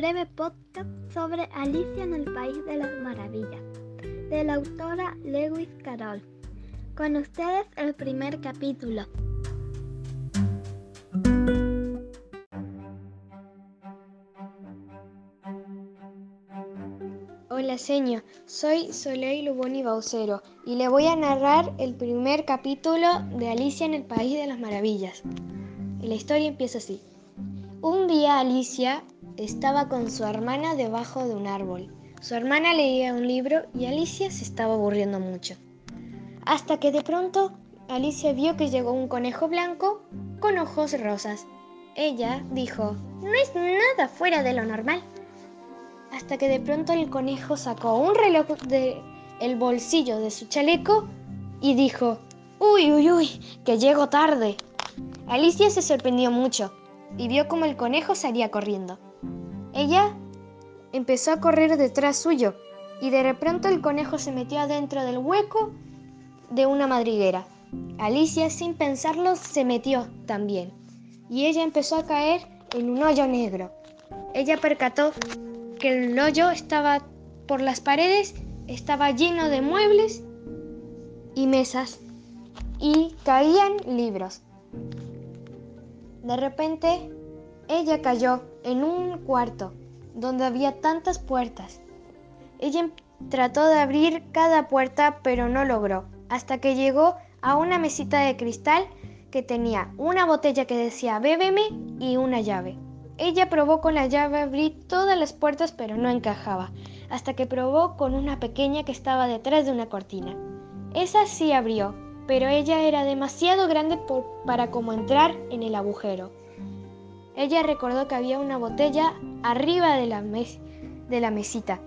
breve podcast sobre Alicia en el País de las Maravillas, de la autora Lewis Carroll. Con ustedes el primer capítulo. Hola señor, soy Soleil Luboni Baucero y le voy a narrar el primer capítulo de Alicia en el País de las Maravillas. La historia empieza así. Un día Alicia estaba con su hermana debajo de un árbol. Su hermana leía un libro y Alicia se estaba aburriendo mucho. Hasta que de pronto Alicia vio que llegó un conejo blanco con ojos rosas. Ella dijo, no es nada fuera de lo normal. Hasta que de pronto el conejo sacó un reloj del bolsillo de su chaleco y dijo, uy, uy, uy, que llego tarde. Alicia se sorprendió mucho y vio como el conejo salía corriendo. Ella empezó a correr detrás suyo y de repente el conejo se metió adentro del hueco de una madriguera. Alicia, sin pensarlo, se metió también y ella empezó a caer en un hoyo negro. Ella percató que el hoyo estaba por las paredes, estaba lleno de muebles y mesas y caían libros. De repente, ella cayó en un cuarto donde había tantas puertas. Ella trató de abrir cada puerta pero no logró, hasta que llegó a una mesita de cristal que tenía una botella que decía bébeme y una llave. Ella probó con la llave abrir todas las puertas pero no encajaba, hasta que probó con una pequeña que estaba detrás de una cortina. Esa sí abrió, pero ella era demasiado grande para como entrar en el agujero. Ella recordó que había una botella arriba de la, de la mesita.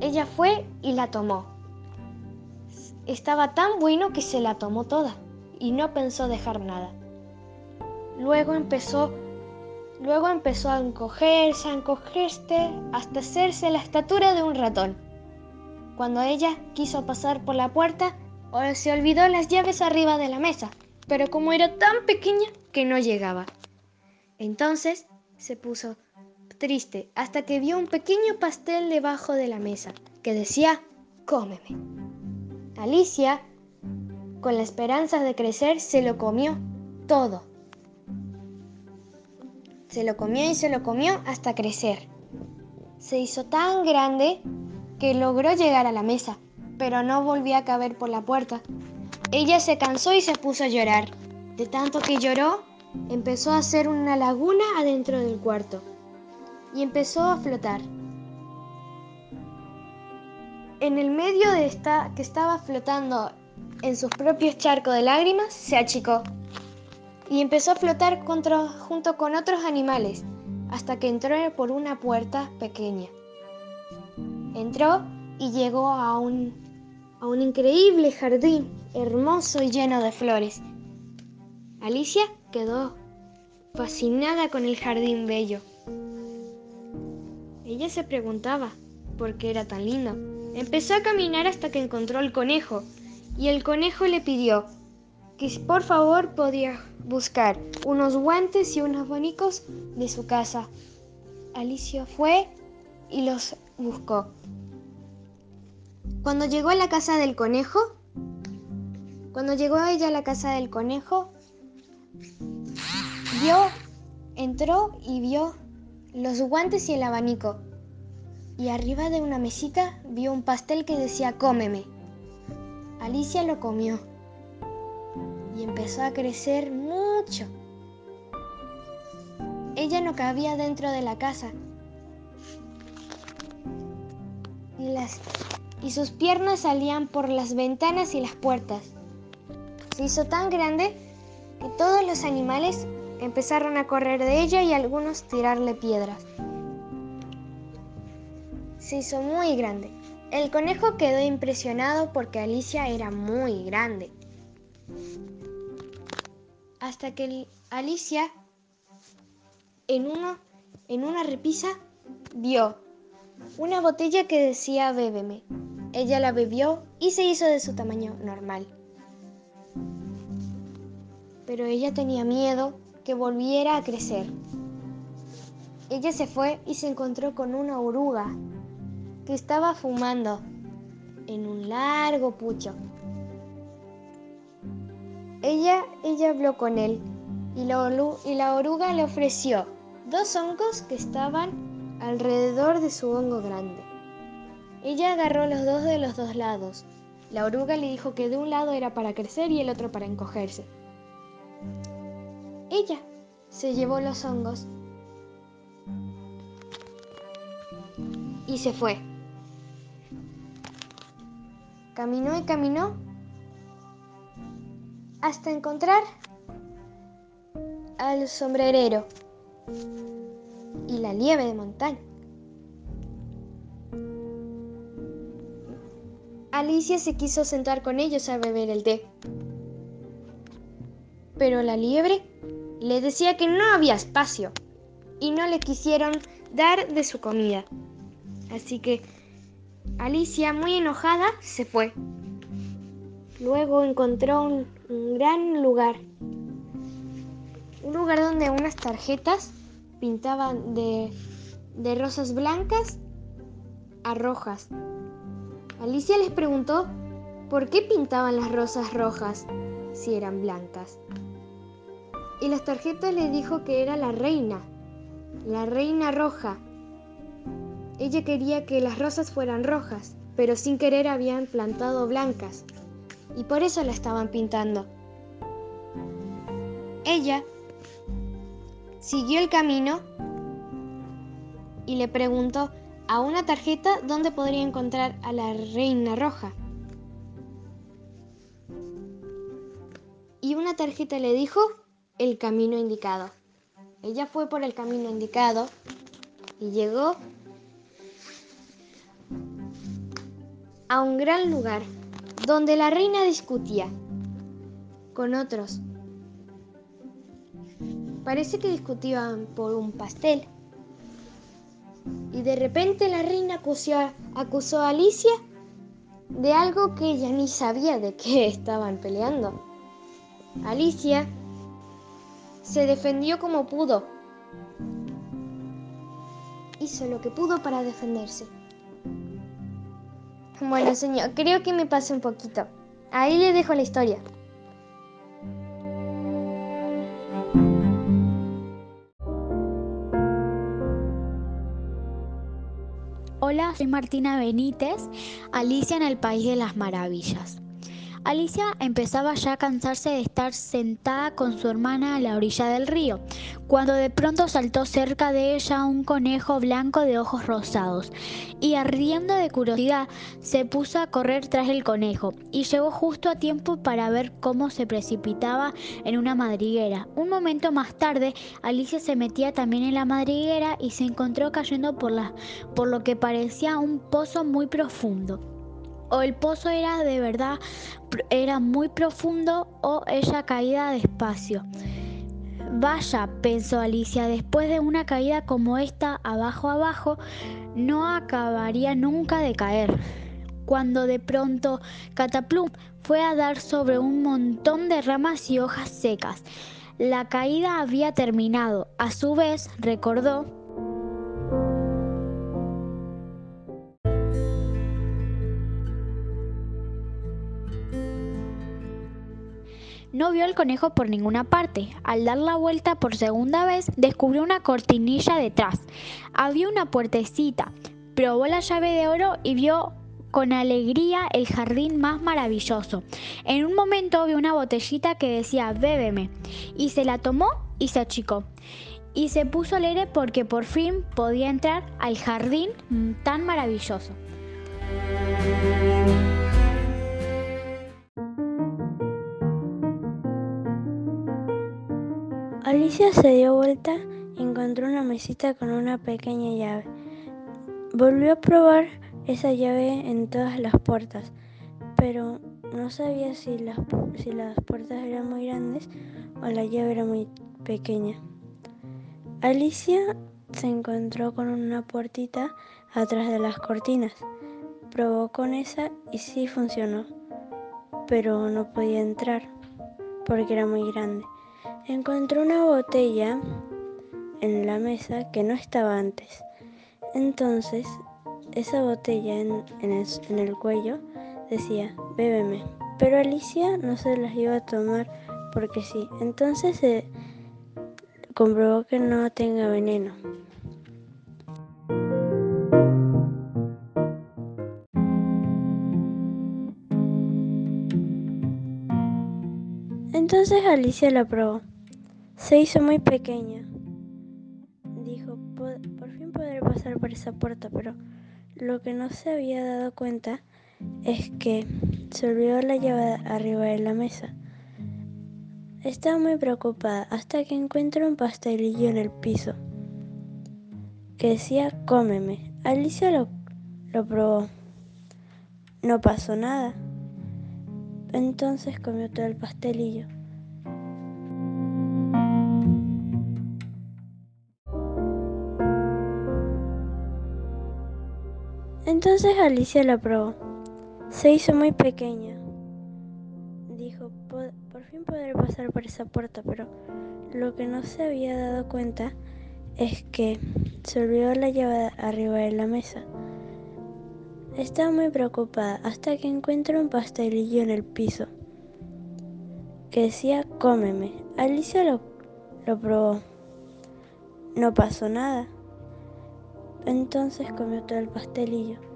Ella fue y la tomó. Estaba tan bueno que se la tomó toda y no pensó dejar nada. Luego empezó, luego empezó a encogerse, a encogerse hasta hacerse la estatura de un ratón. Cuando ella quiso pasar por la puerta, se olvidó las llaves arriba de la mesa, pero como era tan pequeña que no llegaba. Entonces se puso triste hasta que vio un pequeño pastel debajo de la mesa que decía, cómeme. Alicia, con la esperanza de crecer, se lo comió todo. Se lo comió y se lo comió hasta crecer. Se hizo tan grande que logró llegar a la mesa, pero no volvió a caber por la puerta. Ella se cansó y se puso a llorar. De tanto que lloró, empezó a hacer una laguna adentro del cuarto y empezó a flotar. En el medio de esta que estaba flotando en sus propios charcos de lágrimas, se achicó y empezó a flotar junto con otros animales hasta que entró por una puerta pequeña. Entró y llegó a un, a un increíble jardín hermoso y lleno de flores. Alicia quedó fascinada con el jardín bello. Ella se preguntaba por qué era tan lindo. Empezó a caminar hasta que encontró al conejo y el conejo le pidió que por favor podía buscar unos guantes y unos bonicos de su casa. Alicia fue y los buscó. Cuando llegó a la casa del conejo, cuando llegó ella a la casa del conejo, Vio, entró y vio los guantes y el abanico. Y arriba de una mesita vio un pastel que decía cómeme. Alicia lo comió y empezó a crecer mucho. Ella no cabía dentro de la casa y, las, y sus piernas salían por las ventanas y las puertas. Se hizo tan grande que todos los animales Empezaron a correr de ella y algunos tirarle piedras. Se hizo muy grande. El conejo quedó impresionado porque Alicia era muy grande. Hasta que Alicia en, en una repisa vio una botella que decía bébeme. Ella la bebió y se hizo de su tamaño normal. Pero ella tenía miedo que volviera a crecer. Ella se fue y se encontró con una oruga que estaba fumando en un largo pucho. Ella, ella habló con él y la, y la oruga le ofreció dos hongos que estaban alrededor de su hongo grande. Ella agarró los dos de los dos lados. La oruga le dijo que de un lado era para crecer y el otro para encogerse. Ella se llevó los hongos y se fue. Caminó y caminó hasta encontrar al sombrerero y la nieve de montaña. Alicia se quiso sentar con ellos a beber el té. Pero la liebre le decía que no había espacio y no le quisieron dar de su comida. Así que Alicia, muy enojada, se fue. Luego encontró un, gran lugar. Un lugar donde unas tarjetas pintaban de rosas blancas a rojas. Alicia les preguntó por qué pintaban las rosas rojas si eran blancas. Y las tarjetas le dijo que era la reina, la reina roja. Ella quería que las rosas fueran rojas, pero sin querer habían plantado blancas y por eso la estaban pintando. Ella siguió el camino y le preguntó a una tarjeta dónde podría encontrar a la reina roja. Y una tarjeta le dijo el camino indicado. Ella fue por el camino indicado y llegó a un gran lugar donde la reina discutía con otros Parece que discutían por un pastel. Y de repente la reina acusó, acusó a Alicia de algo que ella ni sabía de qué estaban peleando. Alicia se defendió como pudo. Hizo lo que pudo para defenderse. Bueno, señor, creo que me pasé un poquito. Ahí le dejo la historia. Hola, soy Martina Benítez, Alicia en el País de las Maravillas. Alicia empezaba ya a cansarse de estar sentada con su hermana a la orilla del río, cuando de pronto saltó cerca de ella un conejo blanco de ojos rosados, y ardiendo de curiosidad se puso a correr tras el conejo, y llegó justo a tiempo para ver cómo se precipitaba en una madriguera. Un momento más tarde, Alicia se metía también en la madriguera y se encontró cayendo por, la, por lo que parecía un pozo muy profundo o el pozo era de verdad, era muy profundo o ella caída despacio. Vaya, pensó Alicia, después de una caída como esta, abajo abajo, no acabaría nunca de caer. Cuando de pronto Cataplum fue a dar sobre un montón de ramas y hojas secas. La caída había terminado. A su vez, recordó No vio al conejo por ninguna parte. Al dar la vuelta por segunda vez, descubrió una cortinilla detrás. Había una puertecita. Probó la llave de oro y vio con alegría el jardín más maravilloso. En un momento vio una botellita que decía bébeme y se la tomó y se achicó. Y se puso alegre porque por fin podía entrar al jardín tan maravilloso. Alicia se dio vuelta y encontró una mesita con una pequeña llave. Volvió a probar esa llave en todas las puertas, pero no sabía si las, si las puertas eran muy grandes o la llave era muy pequeña. Alicia se encontró con una puertita atrás de las cortinas. Probó con esa y sí funcionó, pero no podía entrar porque era muy grande. Encontró una botella en la mesa que no estaba antes. Entonces, esa botella en, el, cuello decía, bébeme. Pero Alicia no se las iba a tomar porque sí. Entonces se comprobó que no tenga veneno. Entonces Alicia la probó. Se hizo muy pequeña. Dijo, por fin podré pasar por esa puerta, pero lo que no se había dado cuenta es que se olvidó la llave arriba de la mesa. Estaba muy preocupada hasta que encuentra un pastelillo en el piso que decía cómeme. Alicia lo, lo probó. No pasó nada. Entonces comió todo el pastelillo. Entonces Alicia la probó. Se hizo muy pequeña. Dijo, por fin podré pasar por esa puerta, pero lo que no se había dado cuenta es que se olvidó la llave arriba de la mesa. Estaba muy preocupada hasta que encuentra un pastelillo en el piso que decía cómeme. Alicia lo, lo probó. No pasó nada. Entonces comió todo el pastelillo.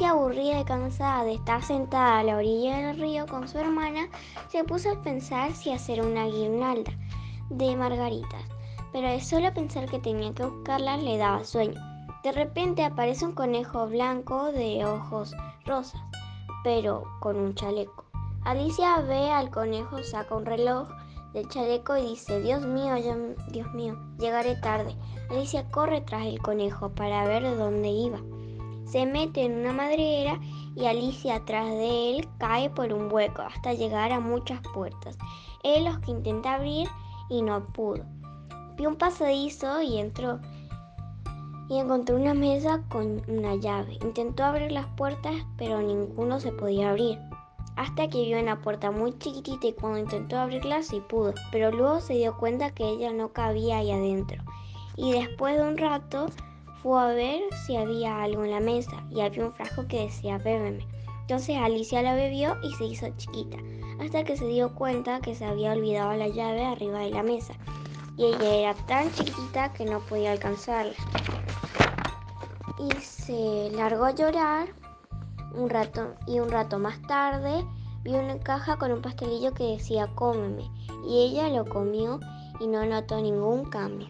Alicia, aburrida y cansada de estar sentada a la orilla del río con su hermana, se puso a pensar si hacer una guirnalda de margaritas, pero de solo pensar que tenía que buscarlas le daba sueño. De repente aparece un conejo blanco de ojos rosas pero con un chaleco. Alicia ve al conejo, saca un reloj del chaleco y dice, Dios mío, Dios mío, llegaré tarde. Alicia corre tras el conejo para ver dónde iba. Se mete en una madriguera y Alicia atrás de él cae por un hueco hasta llegar a muchas puertas. Él los que intenta abrir y no pudo. Vio un pasadizo y entró y encontró una mesa con una llave. Intentó abrir las puertas, pero ninguno se podía abrir. Hasta que vio una puerta muy chiquitita y cuando intentó abrirla sí pudo, pero luego se dio cuenta que ella no cabía ahí adentro. Y después de un rato fue a ver si había algo en la mesa y había un frasco que decía bébeme. Entonces Alicia la bebió y se hizo chiquita, hasta que se dio cuenta que se había olvidado la llave arriba de la mesa. Y ella era tan chiquita que no podía alcanzarla y se largó a llorar un rato y un rato más tarde vio una caja con un pastelillo que decía cómeme y ella lo comió y no notó ningún cambio.